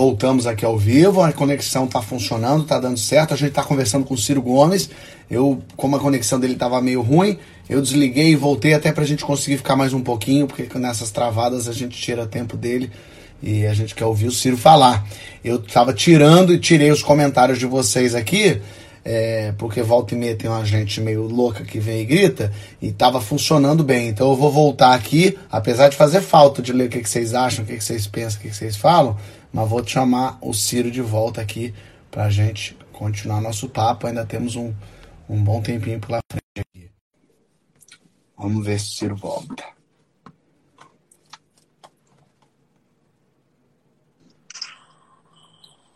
voltamos aqui ao vivo, a conexão está funcionando, está dando certo. A gente está conversando com o Ciro Gomes. Eu, como a conexão dele estava meio ruim, eu desliguei e voltei até para a gente conseguir ficar mais um pouquinho, porque nessas travadas a gente tira tempo dele e a gente quer ouvir o Ciro falar. Eu estava tirando e tirei os comentários de vocês aqui é, porque volta e meia tem uma gente meio louca que vem e grita, e estava funcionando bem. Então eu vou voltar aqui, apesar de fazer falta de ler o que, que vocês acham, o que, que vocês pensam, o que, que vocês falam, mas vou te chamar o Ciro de volta aqui para a gente continuar nosso papo. Ainda temos um, um bom tempinho pela frente aqui. Vamos ver se o Ciro volta.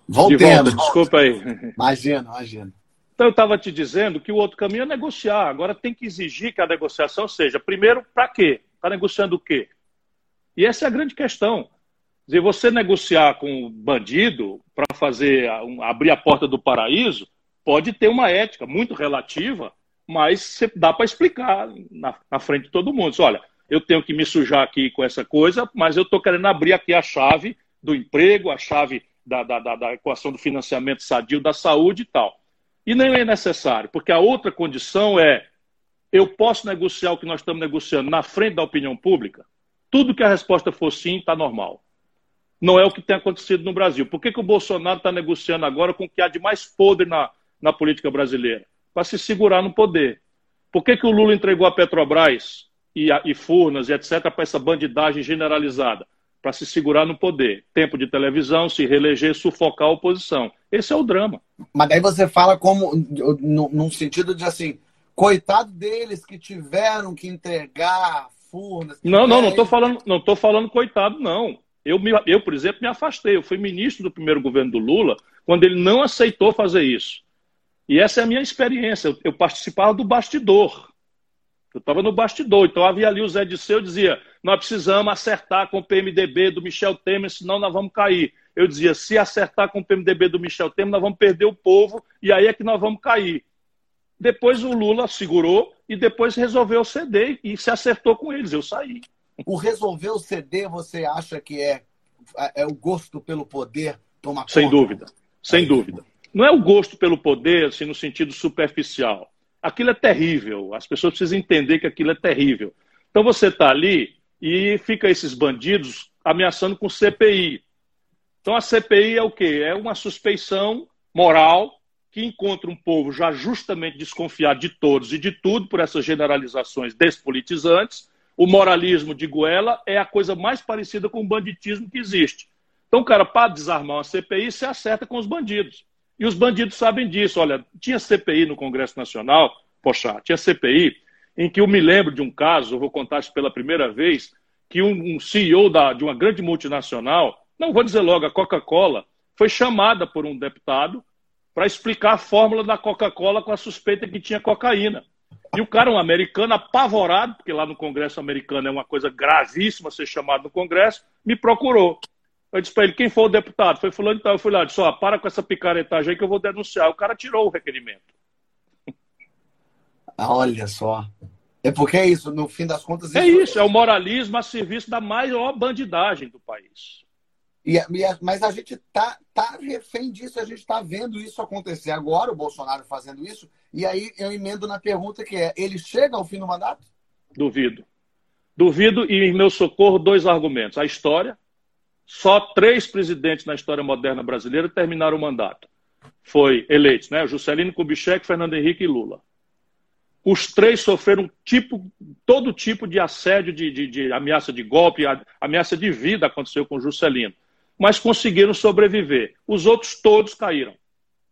Voltando. De desculpa aí. Imagina, imagina. Então, eu estava te dizendo que o outro caminho é negociar. Agora, tem que exigir que a negociação seja, primeiro, para quê? Está negociando o quê? E essa é a grande questão. Dizer, você negociar com um bandido para fazer abrir a porta do paraíso pode ter uma ética muito relativa, mas dá para explicar na, na, frente de todo mundo. Diz, Olha, eu tenho que me sujar aqui com essa coisa, mas eu estou querendo abrir aqui a chave do emprego, a chave da, da, da, da equação do financiamento sadio da saúde e tal. E nem é necessário, porque a outra condição é: eu posso negociar o que nós estamos negociando na frente da opinião pública? Tudo que a resposta for sim, está normal. Não é o que tem acontecido no Brasil. Por que, que o Bolsonaro está negociando agora com o que há de mais podre na, na política brasileira? Para se segurar no poder. Por que, que o Lula entregou a Petrobras e, a, e Furnas e etc. para essa bandidagem generalizada? Para se segurar no poder. Tempo de televisão, se reeleger, sufocar a oposição. Esse é o drama. Mas daí você fala como, no, num sentido de assim, coitado deles que tiveram que entregar furnas. Não, não, não estou falando, não tô falando coitado, não. Eu, me, eu, por exemplo, me afastei. Eu fui ministro do primeiro governo do Lula quando ele não aceitou fazer isso. E essa é a minha experiência. Eu, eu participava do bastidor. Eu estava no bastidor. Então havia ali o Zé Disseu dizia: nós precisamos acertar com o PMDB do Michel Temer, senão nós vamos cair eu dizia: se acertar com o PMDB do Michel Temer, nós vamos perder o povo e aí é que nós vamos cair. Depois o Lula segurou e depois resolveu ceder e se acertou com eles. Eu saí. O resolveu ceder, você acha que é, é o gosto pelo poder tomar Sem conta? dúvida, sem é dúvida. Não é o gosto pelo poder, assim, no sentido superficial. Aquilo é terrível. As pessoas precisam entender que aquilo é terrível. Então você está ali e fica esses bandidos ameaçando com CPI. Então a CPI é o quê? É uma suspeição moral que encontra um povo já justamente desconfiado de todos e de tudo por essas generalizações despolitizantes. O moralismo de Goela é a coisa mais parecida com o banditismo que existe. Então, cara, para desarmar uma CPI, se acerta com os bandidos. E os bandidos sabem disso. Olha, tinha CPI no Congresso Nacional, poxa, tinha CPI em que eu me lembro de um caso, vou contar isso pela primeira vez, que um, um CEO da, de uma grande multinacional não vou dizer logo, a Coca-Cola foi chamada por um deputado para explicar a fórmula da Coca-Cola com a suspeita que tinha cocaína. E o cara, um americano, apavorado, porque lá no Congresso americano é uma coisa gravíssima ser chamado no Congresso, me procurou. Eu disse para ele, quem foi o deputado? Foi fulano então. Eu fui lá, disse, ó, para com essa picaretagem aí que eu vou denunciar. O cara tirou o requerimento. Olha só. É porque é isso, no fim das contas... É isso... É isso, é o moralismo a serviço da maior bandidagem do país. E, e, mas a gente tá, tá refém disso, a gente está vendo isso acontecer agora, o Bolsonaro fazendo isso. E aí eu emendo na pergunta que é: ele chega ao fim do mandato? Duvido. Duvido, e em meu socorro, dois argumentos. A história. Só três presidentes na história moderna brasileira terminaram o mandato. Foi eleitos, né? Juscelino Kubitschek, Fernando Henrique e Lula. Os três sofreram tipo, todo tipo de assédio, de, de, de ameaça de golpe, ameaça de vida aconteceu com Juscelino mas conseguiram sobreviver. Os outros todos caíram.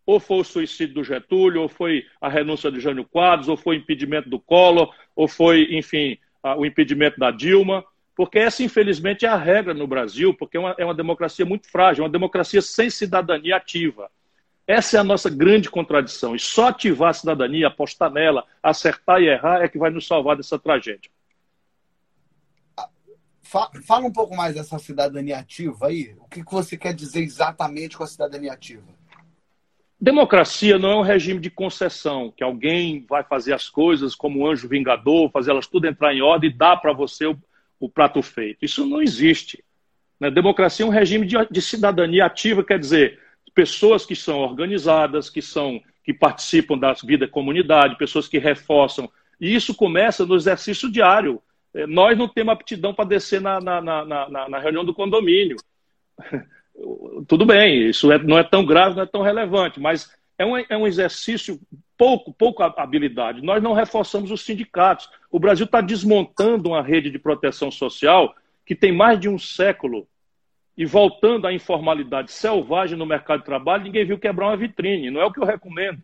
Ou foi o suicídio do Getúlio, ou foi a renúncia de Jânio Quadros, ou foi o impedimento do Collor, ou foi, enfim, o impedimento da Dilma. Porque essa, infelizmente, é a regra no Brasil, porque é uma, é uma democracia muito frágil, é uma democracia sem cidadania ativa. Essa é a nossa grande contradição. E só ativar a cidadania, apostar nela, acertar e errar é que vai nos salvar dessa tragédia. Fala um pouco mais dessa cidadania ativa aí. O que você quer dizer exatamente com a cidadania ativa? Democracia não é um regime de concessão, que alguém vai fazer as coisas como um anjo vingador, fazer elas tudo entrar em ordem e dar para você o, o prato feito. Isso não existe. Né? Democracia é um regime de, de cidadania ativa, quer dizer, pessoas que são organizadas, que são que participam da vida da comunidade, pessoas que reforçam. E isso começa no exercício diário. É, nós não temos aptidão para descer na, na, na, na, reunião do condomínio. Tudo bem, isso é, não é tão grave, não é tão relevante, mas é um, é um exercício pouco, pouco habilidade. Nós não reforçamos os sindicatos. O Brasil está desmontando uma rede de proteção social que tem mais de um século e voltando à informalidade selvagem no mercado de trabalho, ninguém viu quebrar uma vitrine. Não é o que eu recomendo.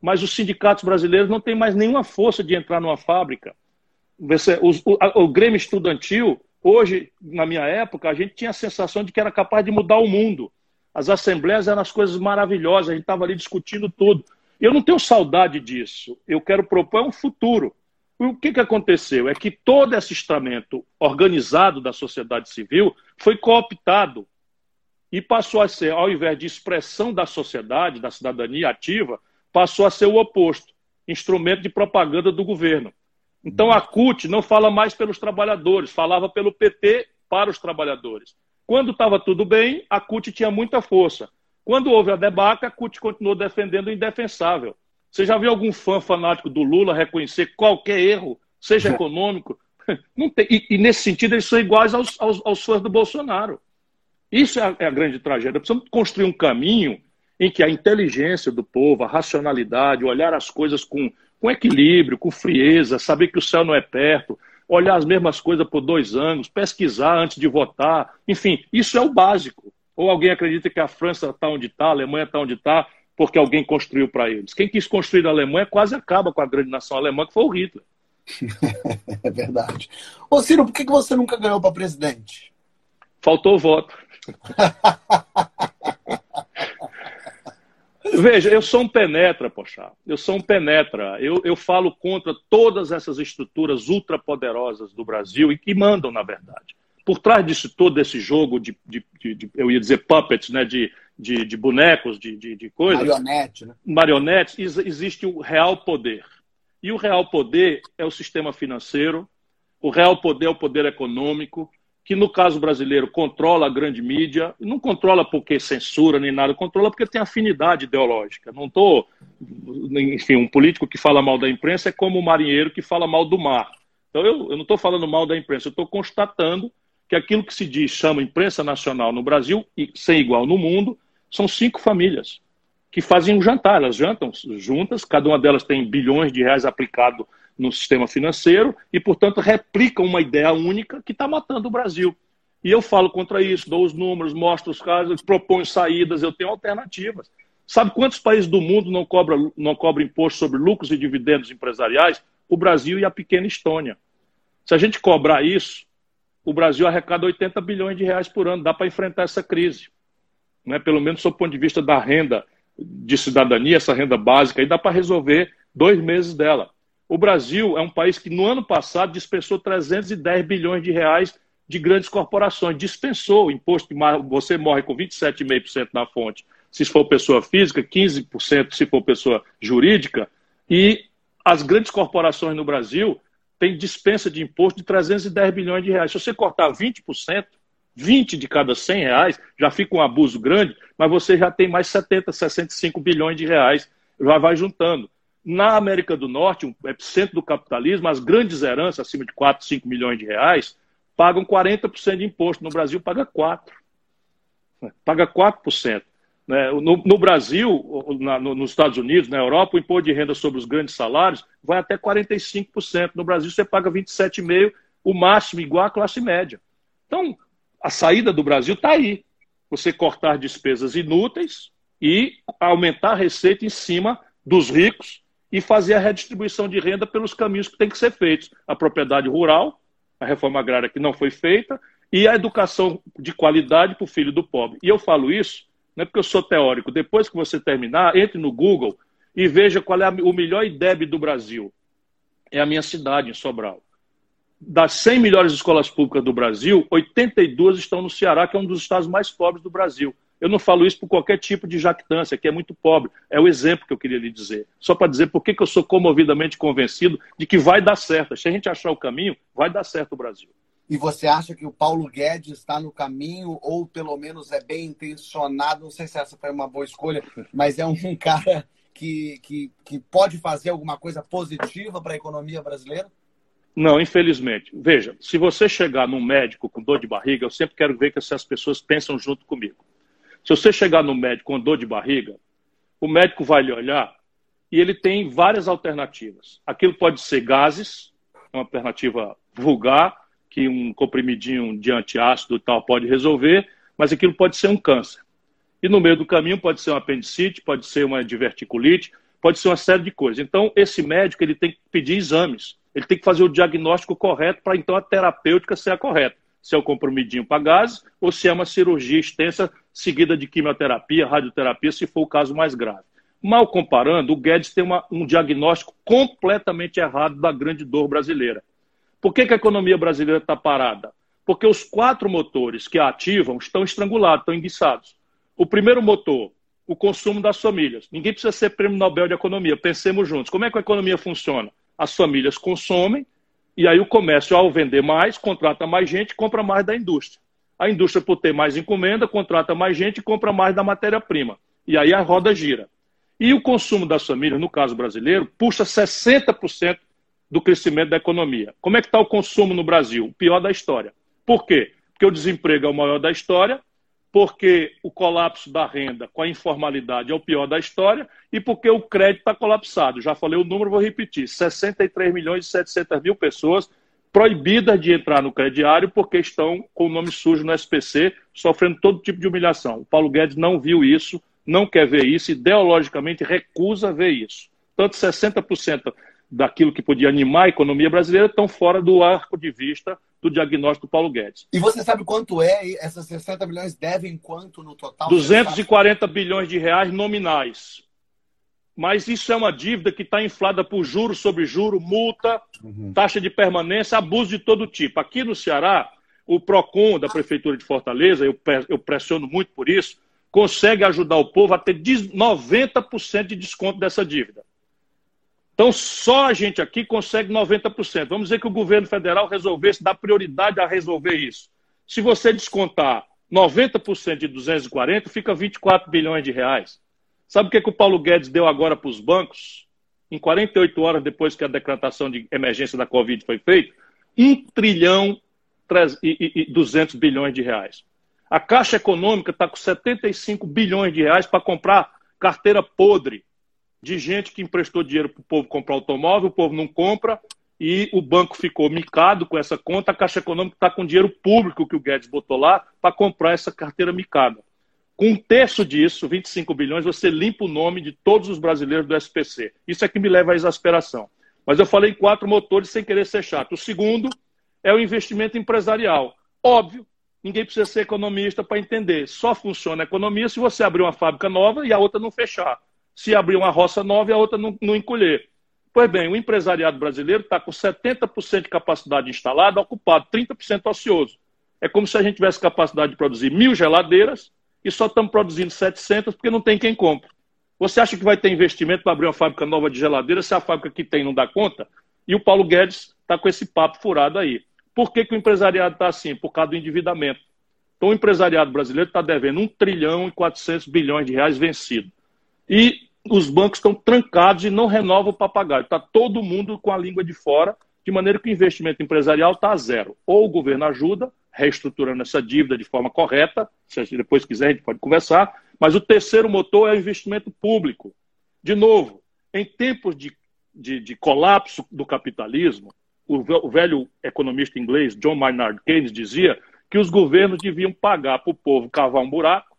Mas os sindicatos brasileiros não têm mais nenhuma força de entrar numa fábrica. O, o Grêmio Estudantil, hoje, na minha época, a gente tinha a sensação de que era capaz de mudar o mundo. As assembleias eram as coisas maravilhosas, a gente estava ali discutindo tudo. Eu não tenho saudade disso. Eu quero propor um futuro. O que, que aconteceu? É que todo esse estamento organizado da sociedade civil foi cooptado e passou a ser, ao invés de expressão da sociedade, da cidadania ativa, passou a ser o oposto instrumento de propaganda do governo. Então a CUT não fala mais pelos trabalhadores, falava pelo PT para os trabalhadores. Quando estava tudo bem, a CUT tinha muita força. Quando houve a debacle, a CUT continuou defendendo o indefensável. Você já viu algum fã fanático do Lula reconhecer qualquer erro, seja econômico? Não tem. E, e nesse sentido, eles são iguais aos, aos, aos fãs do Bolsonaro. Isso é a, é a grande tragédia. Precisamos construir um caminho em que a inteligência do povo, a racionalidade, olhar as coisas com, com equilíbrio, com frieza, saber que o céu não é perto, olhar as mesmas coisas por dois anos, pesquisar antes de votar, enfim, isso é o básico. Ou alguém acredita que a França está onde está, a Alemanha está onde está, porque alguém construiu para eles. Quem quis construir a Alemanha quase acaba com a grande nação alemã, que foi o Hitler. é verdade. Ô Ciro, por que você nunca ganhou para presidente? Faltou voto. Veja, eu sou um penetra, poxa. Eu sou um penetra. Eu, eu falo contra todas essas estruturas ultrapoderosas do Brasil e que mandam, na verdade. Por trás disso todo esse jogo de, de, de, de eu ia dizer puppets, né, de, de, de bonecos, de, de, de coisas. Marionete, né? Marionetes, existe o real poder. E o real poder é o sistema financeiro, o real poder é o poder econômico, que no caso brasileiro controla a grande mídia, não controla porque censura nem nada, controla porque tem afinidade ideológica. Não estou. Enfim, um político que fala mal da imprensa é como um marinheiro que fala mal do mar. Então eu, eu não estou falando mal da imprensa, eu estou constatando que aquilo que se diz, chama imprensa nacional no Brasil, e sem igual no mundo, são cinco famílias que fazem um jantar. Elas jantam juntas, cada uma delas tem bilhões de reais aplicado no sistema financeiro e, portanto, replicam uma ideia única que está matando o Brasil. E eu falo contra isso, dou os números, mostro os casos, proponho saídas, eu tenho alternativas. Sabe quantos países do mundo não cobram não cobra imposto sobre lucros e dividendos empresariais? O Brasil e a pequena Estônia. Se a gente cobrar isso, o Brasil arrecada 80 bilhões de reais por ano, dá para enfrentar essa crise né, pelo menos do ponto de vista da renda de cidadania, essa renda básica, e dá para resolver dois meses dela. O Brasil é um país que no ano passado dispensou 310 bilhões de reais de grandes corporações. Dispensou o imposto, você morre com 27,5% na fonte, se for pessoa física, 15% se for pessoa jurídica, e as grandes corporações no Brasil têm dispensa de imposto de 310 bilhões de reais. Se você cortar 20%, 20 de cada 100 reais, já fica um abuso grande, mas você já tem mais 70, 65 bilhões de reais, já vai juntando. Na América do Norte, um epicentro do capitalismo, as grandes heranças, acima de 4, 5 milhões de reais, pagam 40% de imposto. No Brasil, paga 4%. Paga 4%. Né? No, no Brasil, nos Estados Unidos, na Europa, o imposto de renda sobre os grandes salários vai até 45%. No Brasil, você paga 27,5%, o máximo igual à classe média. Então, a saída do Brasil está aí. Você cortar despesas inúteis e aumentar a receita em cima dos ricos e fazer a redistribuição de renda pelos caminhos que tem que ser feitos. A propriedade rural, a reforma agrária que não foi feita, e a educação de qualidade para o filho do pobre. E eu falo isso, não é porque eu sou teórico. Depois que você terminar, entre no Google e veja qual é o melhor IDEB do Brasil. É a minha cidade, em Sobral das 100 melhores escolas públicas do Brasil, 82 estão no Ceará, que é um dos estados mais pobres do Brasil. Eu não falo isso por qualquer tipo de jactância, que é muito pobre. É o exemplo que eu queria lhe dizer. Só para dizer por que eu sou comovidamente convencido de que vai dar certo. Se a gente achar o caminho, vai dar certo o Brasil. E você acha que o Paulo Guedes está no caminho, ou pelo menos é bem intencionado? Não sei se essa foi uma boa escolha, mas é um cara que, que, que pode fazer alguma coisa positiva para a economia brasileira? Não, infelizmente. Veja, se você chegar num médico com dor de barriga, eu sempre quero ver que essas pessoas pensam junto comigo. Se você chegar no médico com dor de barriga, o médico vai lhe olhar e ele tem várias alternativas. Aquilo pode ser gases, uma alternativa vulgar, que um comprimidinho de antiácido tal pode resolver, mas aquilo pode ser um câncer. E no meio do caminho pode ser uma apendicite, pode ser uma diverticulite, pode ser uma série de coisas. Então, esse médico ele tem que pedir exames, ele tem que fazer o diagnóstico correto para então a terapêutica ser a correta. Se é o comprimidinho para gases ou se é uma cirurgia extensa seguida de quimioterapia, radioterapia, se for o caso mais grave. Mal comparando, o Guedes tem uma, um diagnóstico completamente errado da grande dor brasileira. Por que, que a economia brasileira está parada? Porque os quatro motores que a ativam estão estrangulados, estão enguiçados. O primeiro motor, o consumo das famílias. Ninguém precisa ser prêmio Nobel de Economia, pensemos juntos. Como é que a economia funciona? As famílias consomem e aí o comércio, ao vender mais, contrata mais gente compra mais da indústria. A indústria, por ter mais encomenda, contrata mais gente e compra mais da matéria-prima. E aí a roda gira. E o consumo das famílias, no caso brasileiro, puxa 60% do crescimento da economia. Como é que está o consumo no Brasil? O pior da história. Por quê? Porque o desemprego é o maior da história, porque o colapso da renda com a informalidade é o pior da história e porque o crédito está colapsado. Já falei o número, vou repetir: 63 milhões e 700 mil pessoas proibidas de entrar no crediário porque estão com o nome sujo no SPC, sofrendo todo tipo de humilhação. O Paulo Guedes não viu isso, não quer ver isso, ideologicamente recusa ver isso. Tanto 60% daquilo que podia animar a economia brasileira estão fora do arco de vista do diagnóstico do Paulo Guedes. E você sabe quanto é? Essas 60 bilhões devem quanto no total? 240 bilhões de reais nominais. Mas isso é uma dívida que está inflada por juros sobre juro, multa, uhum. taxa de permanência, abuso de todo tipo. Aqui no Ceará, o PROCON da Prefeitura de Fortaleza, eu, eu pressiono muito por isso, consegue ajudar o povo a ter 90% de desconto dessa dívida. Então, só a gente aqui consegue 90%. Vamos dizer que o governo federal resolvesse dar prioridade a resolver isso. Se você descontar 90% de 240, fica 24 bilhões de reais. Sabe o que, que o Paulo Guedes deu agora para os bancos? Em 48 horas depois que a decretação de emergência da Covid foi feita, 1 trilhão e 200 bilhões de reais. A Caixa Econômica está com 75 bilhões de reais para comprar carteira podre de gente que emprestou dinheiro para o povo comprar automóvel, o povo não compra e o banco ficou micado com essa conta. A Caixa Econômica está com dinheiro público que o Guedes botou lá para comprar essa carteira micada. Com um terço disso, 25 bilhões, você limpa o nome de todos os brasileiros do SPC. Isso é que me leva à exasperação. Mas eu falei quatro motores sem querer ser chato. O segundo é o investimento empresarial. Óbvio, ninguém precisa ser economista para entender. Só funciona a economia se você abrir uma fábrica nova e a outra não fechar se abrir uma roça nova e a outra não, não encolher. Pois bem, o empresariado brasileiro está com 70% de capacidade instalada, ocupado, 30% ocioso. É como se a gente tivesse capacidade de produzir mil geladeiras e só estamos produzindo 700 porque não tem quem compre. Você acha que vai ter investimento para abrir uma fábrica nova de geladeira se a fábrica que tem não dá conta? E o Paulo Guedes está com esse papo furado aí. Por que, que o empresariado está assim? Por causa do endividamento. Então, o empresariado brasileiro está devendo 1 trilhão e 400 bilhões de reais vencido. E os bancos estão trancados e não renovam o papagaio. Está todo mundo com a língua de fora, de maneira que o investimento empresarial está a zero. Ou o governo ajuda, reestruturando essa dívida de forma correta, se depois quiser a gente pode conversar, mas o terceiro motor é o investimento público. De novo, em tempos de, de, de colapso do capitalismo, o, o velho economista inglês John Maynard Keynes dizia que os governos deviam pagar para o povo cavar um buraco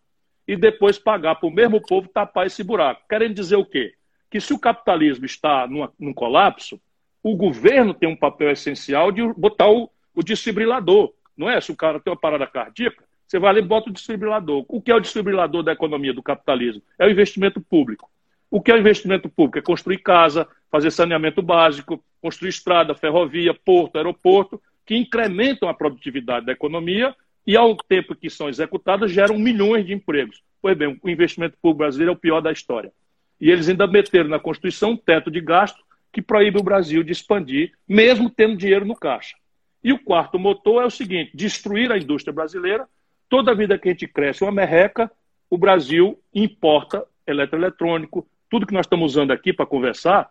e depois pagar para o mesmo povo tapar esse buraco. Querendo dizer o quê? Que se o capitalismo está numa, num colapso, o governo tem um papel essencial de botar o, o desfibrilador. Não é? Se o cara tem uma parada cardíaca, você vai ali e bota o desfibrilador. O que é o desfibrilador da economia do capitalismo? É o investimento público. O que é o investimento público? É construir casa, fazer saneamento básico, construir estrada, ferrovia, porto, aeroporto, que incrementam a produtividade da economia e ao tempo que são executadas geram milhões de empregos. Pois bem, o investimento público brasileiro é o pior da história. E eles ainda meteram na Constituição um teto de gasto que proíbe o Brasil de expandir, mesmo tendo dinheiro no caixa. E o quarto motor é o seguinte: destruir a indústria brasileira. Toda vida que a gente cresce uma merreca, o Brasil importa eletroeletrônico. Tudo que nós estamos usando aqui para conversar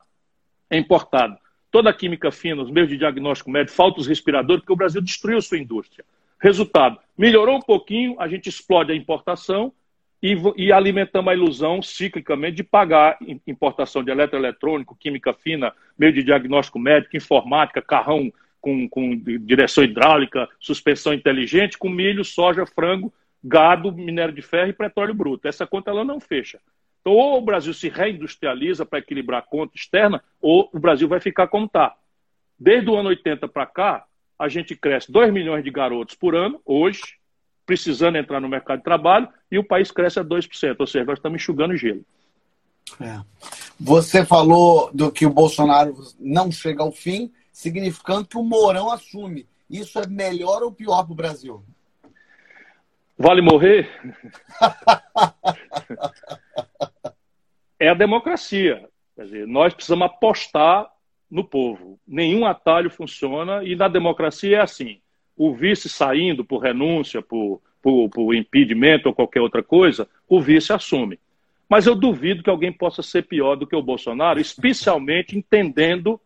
é importado. Toda a química fina, os meios de diagnóstico médico, falta os respiradores, porque o Brasil destruiu sua indústria. Resultado: melhorou um pouquinho, a gente explode a importação e, e alimentamos a ilusão ciclicamente de pagar importação de eletroeletrônico, química fina, meio de diagnóstico médico, informática, carrão com, com direção hidráulica, suspensão inteligente, com milho, soja, frango, gado, minério de ferro e petróleo bruto. Essa conta ela não fecha. Então, ou o Brasil se reindustrializa para equilibrar a conta externa, ou o Brasil vai ficar como está. Desde o ano 80 para cá, a gente cresce 2 milhões de garotos por ano, hoje, precisando entrar no mercado de trabalho, e o país cresce a 2%, ou seja, nós estamos enxugando gelo. É. Você falou do que o Bolsonaro não chega ao fim, significando que o Mourão assume. Isso é melhor ou pior para o Brasil? Vale morrer? é a democracia. Quer dizer, nós precisamos apostar no povo. Nenhum atalho funciona e na democracia é assim. O vice saindo por renúncia, por, por, por impedimento ou qualquer outra coisa, o vice assume. Mas eu duvido que alguém possa ser pior do que o Bolsonaro, especialmente entendendo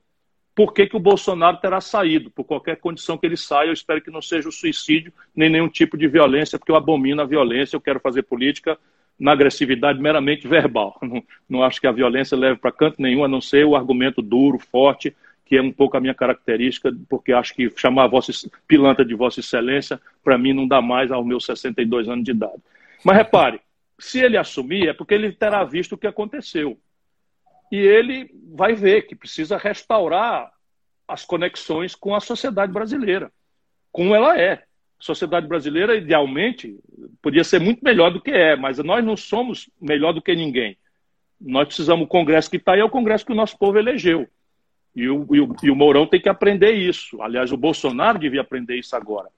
por que, que o Bolsonaro terá saído, por qualquer condição que ele saia. Eu espero que não seja o suicídio, nem nenhum tipo de violência, porque eu abomino a violência, eu quero fazer política na agressividade meramente verbal. Não, não acho que a violência leve para canto nenhum, a não ser o argumento duro, forte, que é um pouco a minha característica, porque acho que chamar vossa pilantra de Vossa Excelência, para mim, não dá mais aos meus 62 anos de idade. Mas repare, se ele assumir, é porque ele terá visto o que aconteceu. E ele vai ver que precisa restaurar as conexões com a sociedade brasileira, como ela é sociedade brasileira, idealmente, podia ser muito melhor do que é, mas nós não somos melhor do que ninguém. Nós precisamos, o Congresso que está aí é o Congresso que o nosso povo elegeu. E o, e, o, e o Mourão tem que aprender isso. Aliás, o Bolsonaro devia aprender isso agora.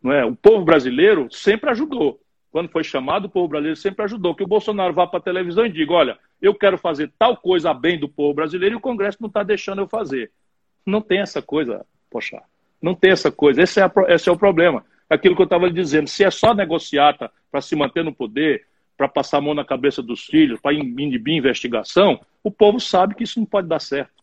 Não é? O povo brasileiro sempre ajudou. Quando foi chamado, o povo brasileiro sempre ajudou. Que o Bolsonaro vá para a televisão e diga: olha, eu quero fazer tal coisa a bem do povo brasileiro e o Congresso não está deixando eu fazer. Não tem essa coisa, poxa. Não tem essa coisa. Esse é, a, esse é o problema aquilo que eu estava lhe dizendo. Se é só negociata para se manter no poder, para passar a mão na cabeça dos filhos, para inibir investigação, o povo sabe que isso não pode dar certo.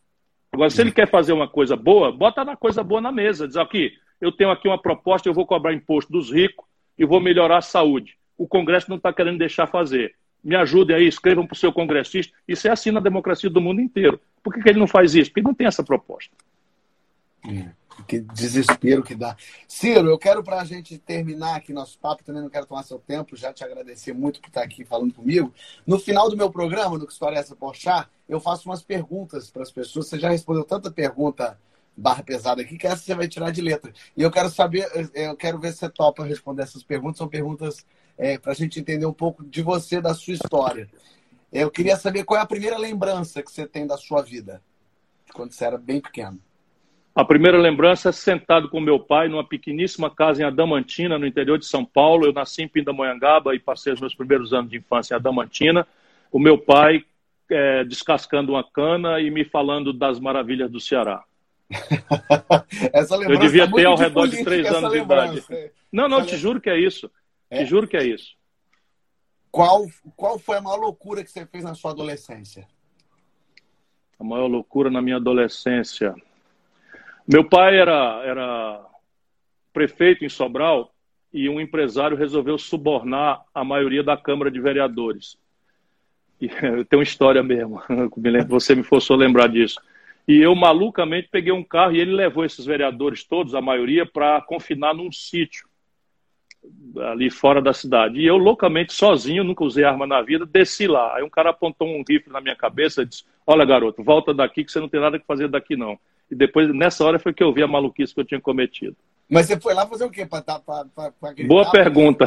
Agora, se ele quer fazer uma coisa boa, bota uma coisa boa na mesa. Diz aqui, eu tenho aqui uma proposta, eu vou cobrar imposto dos ricos e vou melhorar a saúde. O Congresso não está querendo deixar fazer. Me ajudem aí, escrevam para o seu congressista. Isso é assim na democracia do mundo inteiro. Por que, que ele não faz isso? Porque não tem essa proposta. É. Que desespero que dá. Ciro, eu quero, para a gente terminar aqui nosso papo, também não quero tomar seu tempo, já te agradecer muito por estar aqui falando comigo. No final do meu programa, do Que História é essa Porchá, eu faço umas perguntas para as pessoas. Você já respondeu tanta pergunta barra pesada aqui que essa você vai tirar de letra. E eu quero saber, eu quero ver se você topa responder essas perguntas. São perguntas é, para a gente entender um pouco de você, da sua história. Eu queria saber qual é a primeira lembrança que você tem da sua vida, quando você era bem pequeno. A primeira lembrança é sentado com meu pai numa pequeníssima casa em Adamantina, no interior de São Paulo. Eu nasci em Pindamonhangaba e passei os meus primeiros anos de infância em Adamantina. O meu pai é, descascando uma cana e me falando das maravilhas do Ceará. eu devia é ter ao redor de três anos de idade. Não, não, te juro que é isso. É? Te juro que é isso. Qual, qual foi a maior loucura que você fez na sua adolescência? A maior loucura na minha adolescência. Meu pai era, era prefeito em Sobral e um empresário resolveu subornar a maioria da Câmara de Vereadores. E, tem uma história mesmo, você me forçou a lembrar disso. E eu malucamente peguei um carro e ele levou esses vereadores todos, a maioria, para confinar num sítio ali fora da cidade. E eu loucamente sozinho, nunca usei arma na vida, desci lá. Aí um cara apontou um rifle na minha cabeça e disse: "Olha, garoto, volta daqui que você não tem nada que fazer daqui não". E depois, nessa hora, foi que eu vi a maluquice que eu tinha cometido. Mas você foi lá fazer o quê? Pra, pra, pra, pra Boa pergunta.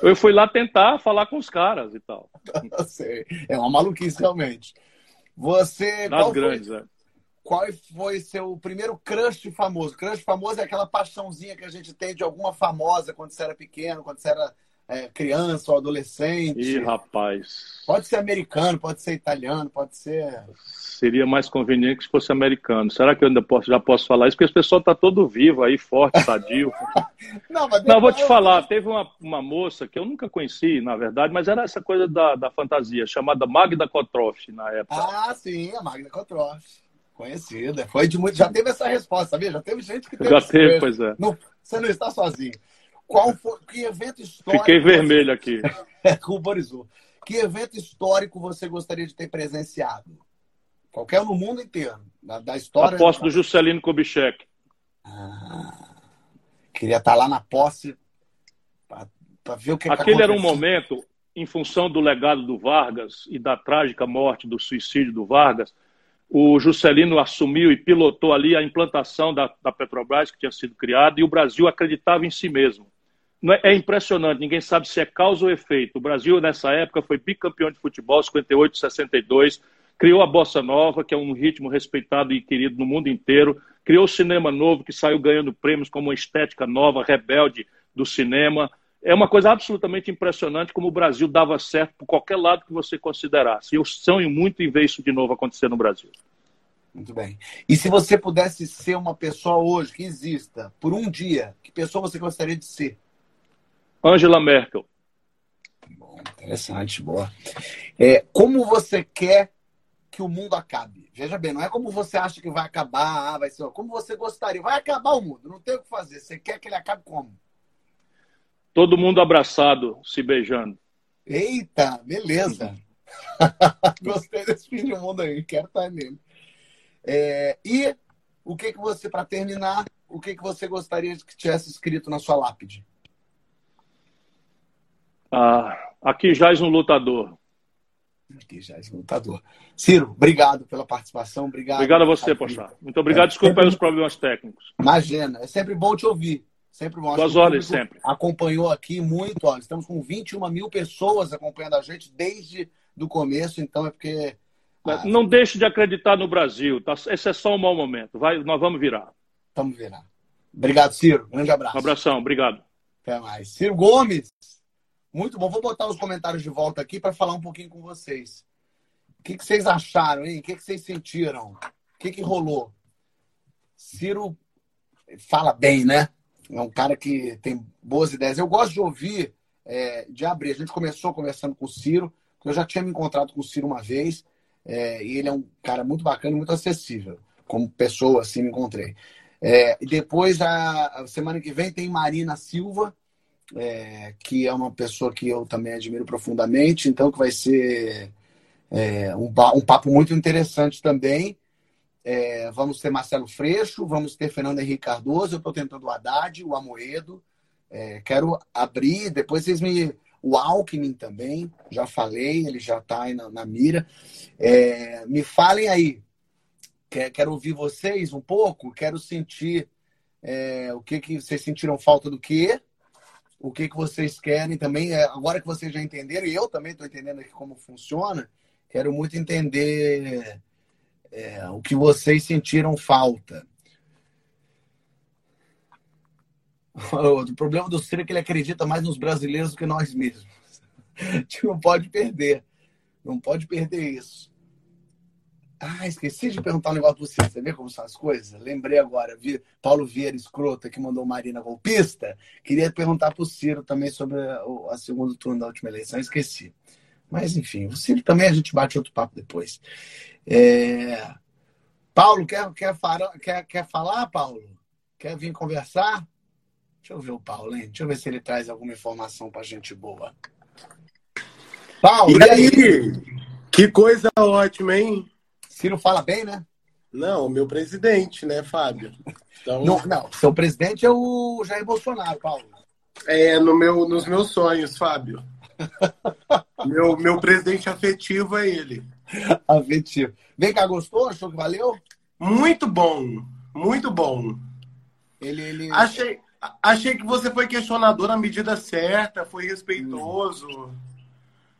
Eu fui lá tentar falar com os caras e tal. é uma maluquice, realmente. Você. Nas grandes, foi, é. Qual foi seu primeiro crush famoso? Crush famoso é aquela paixãozinha que a gente tem de alguma famosa quando você era pequeno, quando você era é, criança ou adolescente. Ih, rapaz. Pode ser americano, pode ser italiano, pode ser. Seria mais conveniente que fosse americano. Será que eu ainda posso, já posso falar isso? Porque esse pessoal tá todo vivo aí, forte, sadio. não, mas não, vou te falar. Teve uma, uma moça que eu nunca conheci, na verdade, mas era essa coisa da, da fantasia, chamada Magda Kotroff, na época. Ah, sim, a Magda Kotroff. Conhecida. Foi de muito. Já teve essa resposta, sabia? Já teve gente que teve. Já teve, pois é. Não, você não está sozinho. Qual foi, que evento histórico. Fiquei vermelho aqui. É, ruborizou. Que evento histórico você gostaria de ter presenciado? Qualquer um no mundo inteiro. Da, da história. A posse do Juscelino Kubitschek. Ah, queria estar lá na posse para ver o que Aquele que era um momento, em função do legado do Vargas e da trágica morte, do suicídio do Vargas, o Juscelino assumiu e pilotou ali a implantação da, da Petrobras, que tinha sido criada, e o Brasil acreditava em si mesmo. É, é impressionante, ninguém sabe se é causa ou efeito. O Brasil, nessa época, foi bicampeão de futebol, 58, 62, criou a Bossa Nova, que é um ritmo respeitado e querido no mundo inteiro, criou o cinema novo, que saiu ganhando prêmios como uma estética nova, rebelde do cinema. É uma coisa absolutamente impressionante como o Brasil dava certo por qualquer lado que você considerasse. Eu sonho muito em ver isso de novo acontecer no Brasil. Muito bem. E se você pudesse ser uma pessoa hoje que exista por um dia, que pessoa você gostaria de ser? Angela Merkel. Bom, interessante, boa. É, como você quer que o mundo acabe? Veja bem, não é como você acha que vai acabar, ah, vai ser. Como você gostaria. Vai acabar o mundo, não tem o que fazer. Você quer que ele acabe como? Todo mundo abraçado, se beijando. Eita, beleza. Gostei desse fim de mundo aí, quero estar nele. É, e o que que você, para terminar, o que que você gostaria que tivesse escrito na sua lápide? Ah, aqui jaz um lutador. Aqui jaz um lutador. Ciro, obrigado pela participação. Obrigado. Obrigado a você, Pochá. Muito obrigado. É, Desculpa sempre... os problemas técnicos. Imagina, é sempre bom te ouvir. Sempre bom. Duas horas, sempre. Acompanhou aqui muito. Ó, estamos com 21 mil pessoas acompanhando a gente desde o começo, então é porque. Ah, não deixe de acreditar no Brasil. Tá? Esse é só um mau momento. Vai, nós vamos virar. Vamos virar. Obrigado, Ciro. Grande abraço. Um abração, obrigado. Até mais. Ciro Gomes. Muito bom. Vou botar os comentários de volta aqui para falar um pouquinho com vocês. O que, que vocês acharam, hein? O que, que vocês sentiram? O que, que rolou? Ciro fala bem, né? É um cara que tem boas ideias. Eu gosto de ouvir, é, de abrir. A gente começou conversando com o Ciro, eu já tinha me encontrado com o Ciro uma vez, é, e ele é um cara muito bacana e muito acessível. Como pessoa, assim, me encontrei. É, e depois, a, a, semana que vem, tem Marina Silva, é, que é uma pessoa que eu também admiro profundamente, então que vai ser é, um, um papo muito interessante também. É, vamos ter Marcelo Freixo, vamos ter Fernando Henrique Cardoso, eu estou tentando o Haddad, o Amoedo. É, quero abrir, depois vocês me. O Alckmin também, já falei, ele já está aí na, na mira. É, me falem aí. Quero, quero ouvir vocês um pouco, quero sentir é, o que, que vocês sentiram falta do quê, o que, que vocês querem também. É, agora que vocês já entenderam, e eu também estou entendendo aqui como funciona, quero muito entender é, o que vocês sentiram falta. O problema do Ciro é que ele acredita mais nos brasileiros do que nós mesmos. A gente não pode perder. Não pode perder isso. Ah, esqueci de perguntar um negócio para você. Você vê como são as coisas? Lembrei agora. Vi Paulo Vieira Escrota, que mandou Marina golpista. Queria perguntar para o Ciro também sobre a, a segundo turno da última eleição. Esqueci. Mas, enfim, o Ciro também a gente bate outro papo depois. É... Paulo, quer, quer, quer, quer falar, Paulo? Quer vir conversar? Deixa eu ver o Paulo, hein? Deixa eu ver se ele traz alguma informação para gente boa. Paulo, e, e aí? aí? Que coisa ótima, hein? Ciro fala bem, né? Não, o meu presidente, né, Fábio? Então... Não, não, seu presidente é o Jair Bolsonaro, Paulo. É, no meu, nos meus sonhos, Fábio. meu, meu presidente afetivo é ele. Afetivo. Vem cá, gostou? Achou que valeu? Muito bom, muito bom. Ele, ele... Achei, achei que você foi questionador na medida certa, foi respeitoso. Hum.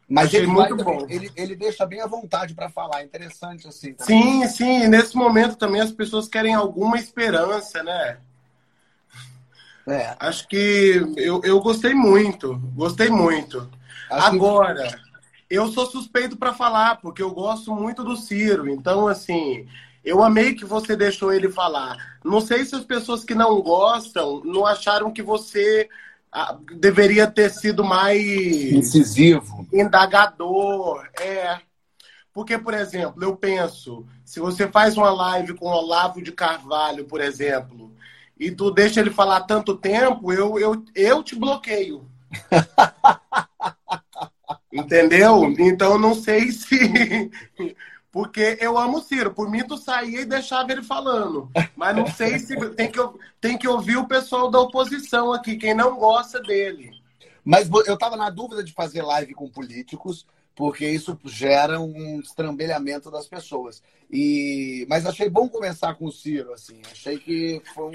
Mas ele, muito vai, bom. Ele, ele deixa bem à vontade para falar, interessante assim. Também. Sim, sim. Nesse momento também as pessoas querem alguma esperança, né? É. Acho que eu, eu gostei muito, gostei muito. Acho Agora, que... eu sou suspeito para falar, porque eu gosto muito do Ciro. Então, assim, eu amei que você deixou ele falar. Não sei se as pessoas que não gostam não acharam que você deveria ter sido mais incisivo, indagador. É. Porque, por exemplo, eu penso, se você faz uma live com o Olavo de Carvalho, por exemplo, e tu deixa ele falar tanto tempo, eu, eu, eu te bloqueio. Entendeu? Então não sei se. Porque eu amo o Ciro. Por mim, tu saía e deixava ele falando. Mas não sei se tem que, tem que ouvir o pessoal da oposição aqui, quem não gosta dele. Mas eu estava na dúvida de fazer live com políticos, porque isso gera um estrambelhamento das pessoas. E mas achei bom conversar com o Ciro, assim. Achei que foi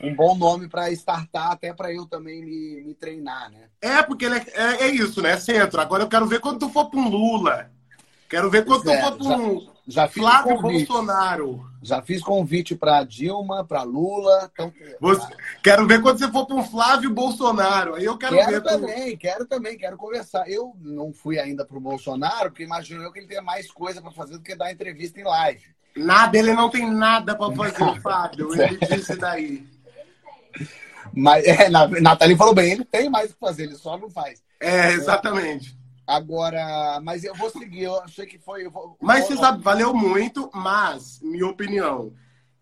um, um bom nome para startar, até para eu também me, me, treinar, né? É, porque é, é, é, isso, né? Centro. Agora eu quero ver quando tu for para um Lula. Quero ver quando é, for para já, já Flávio Bolsonaro. Já fiz convite para Dilma, para Lula. Então... Você... Quero ver quando você for para um Flávio Bolsonaro. Aí eu quero, quero ver. também, quero também, quero conversar. Eu não fui ainda para o Bolsonaro, porque imagino eu que ele tem mais coisa para fazer do que dar entrevista em live. Nada, ele não tem nada para fazer, Fábio. Ele disse daí. Mas, é, Nathalie falou bem, ele tem mais o que fazer, ele só não faz. É, exatamente. Agora, mas eu vou seguir, eu achei que foi. Vou, mas você sabe, valeu muito, mas, minha opinião,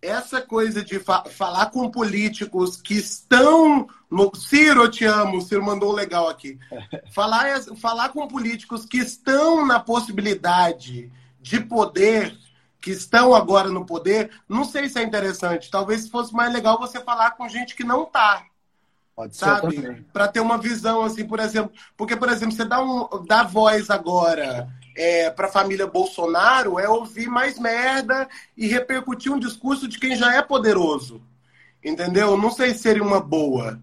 essa coisa de fa falar com políticos que estão no. Ciro, eu te amo, o Ciro mandou legal aqui. falar, falar com políticos que estão na possibilidade de poder, que estão agora no poder, não sei se é interessante. Talvez fosse mais legal você falar com gente que não está. Pode sabe? Para ter uma visão, assim, por exemplo. Porque, por exemplo, você dá, um, dá voz agora é, para a família Bolsonaro é ouvir mais merda e repercutir um discurso de quem já é poderoso. Entendeu? Não sei se seria uma boa.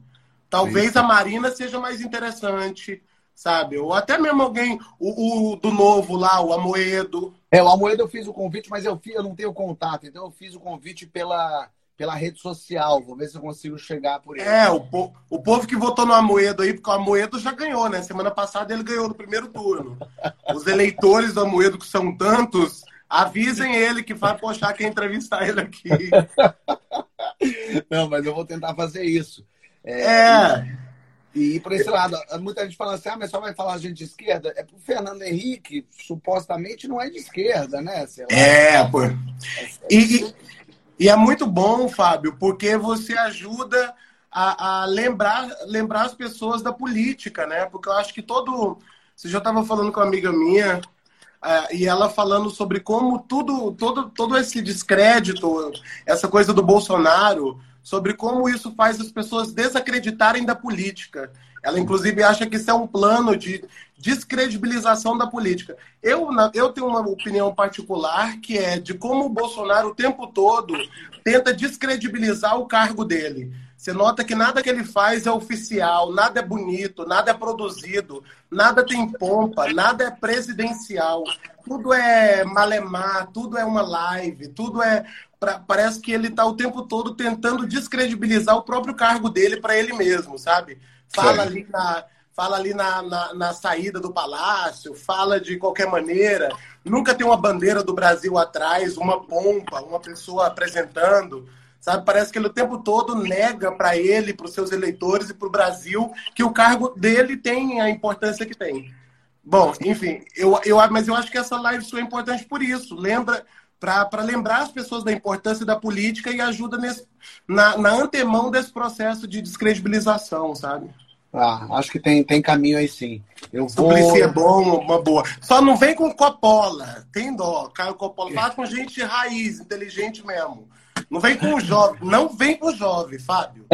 Talvez Sim. a Marina seja mais interessante, sabe? Ou até mesmo alguém, o, o, do novo lá, o Amoedo. É, o Amoedo eu fiz o convite, mas eu, fiz, eu não tenho contato, então eu fiz o convite pela pela rede social. Vou ver se eu consigo chegar por ele. É, o, po o povo que votou no Amoedo aí, porque o Amoedo já ganhou, né? Semana passada ele ganhou no primeiro turno. Os eleitores do Amoedo, que são tantos, avisem ele que vai puxar quem entrevistar ele aqui. Não, mas eu vou tentar fazer isso. É. é... E, e por esse lado, muita gente fala assim, ah, mas só vai falar gente de esquerda. É pro Fernando Henrique, supostamente não é de esquerda, né? É, pô. E, e é muito bom, Fábio, porque você ajuda a, a, lembrar, lembrar as pessoas da política, né? Porque eu acho que todo. Você já estava falando com uma amiga minha, uh, e ela falando sobre como tudo, todo, todo esse descrédito, essa coisa do Bolsonaro, sobre como isso faz as pessoas desacreditarem da política. Ela, inclusive, acha que isso é um plano de descredibilização da política. Eu, eu tenho uma opinião particular que é de como o Bolsonaro o tempo todo tenta descredibilizar o cargo dele. Você nota que nada que ele faz é oficial, nada é bonito, nada é produzido, nada tem pompa, nada é presidencial. Tudo é malemar, tudo é uma live, tudo é. Pra, parece que ele está o tempo todo tentando descredibilizar o próprio cargo dele para ele mesmo, sabe? fala ali, na, fala ali na, na, na, saída do palácio, fala de qualquer maneira. Nunca tem uma bandeira do Brasil atrás, uma pompa, uma pessoa apresentando. Sabe? Parece que ele o tempo todo nega para ele, para os seus eleitores e para o Brasil que o cargo dele tem a importância que tem. Bom, enfim, eu, eu, mas eu acho que essa live sua é importante por isso. Lembra, para lembrar as pessoas da importância da política e ajuda nesse, na, na antemão desse processo de descredibilização, sabe? Ah, acho que tem, tem caminho aí sim. Eu vou... Suplicy é bom, uma boa. Só não vem com Coppola. Tem dó. Caio Coppola. Fala com gente raiz, inteligente mesmo. Não vem com o jovem. Não vem com o jovem, Fábio.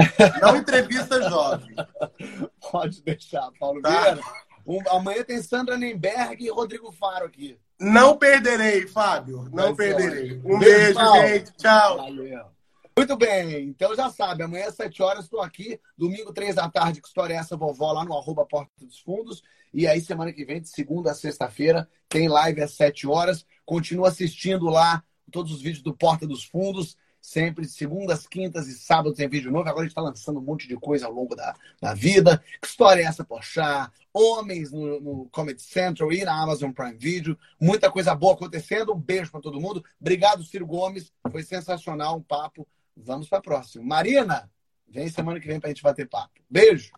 Não entrevista jovem. Pode deixar, Paulo tá. Vieira. Um, amanhã tem Sandra Nemberg e Rodrigo Faro aqui. Não perderei, Fábio. Não Vai perderei. Um beijo, beijo gente. Tchau. Valeu. Muito bem, então já sabe, amanhã às 7 horas estou aqui, domingo 3 da tarde, que história é essa, vovó, lá no arroba Porta dos Fundos. E aí, semana que vem, de segunda a sexta-feira, tem live às 7 horas. Continua assistindo lá todos os vídeos do Porta dos Fundos. Sempre segundas, quintas e sábados tem vídeo novo. Agora a gente está lançando um monte de coisa ao longo da, da vida. Que história é essa, Pochá? Homens no, no Comedy Central e na Amazon Prime Video. Muita coisa boa acontecendo. Um beijo para todo mundo. Obrigado, Ciro Gomes. Foi sensacional um papo. Vamos para a próxima. Marina, vem semana que vem para a gente bater papo. Beijo!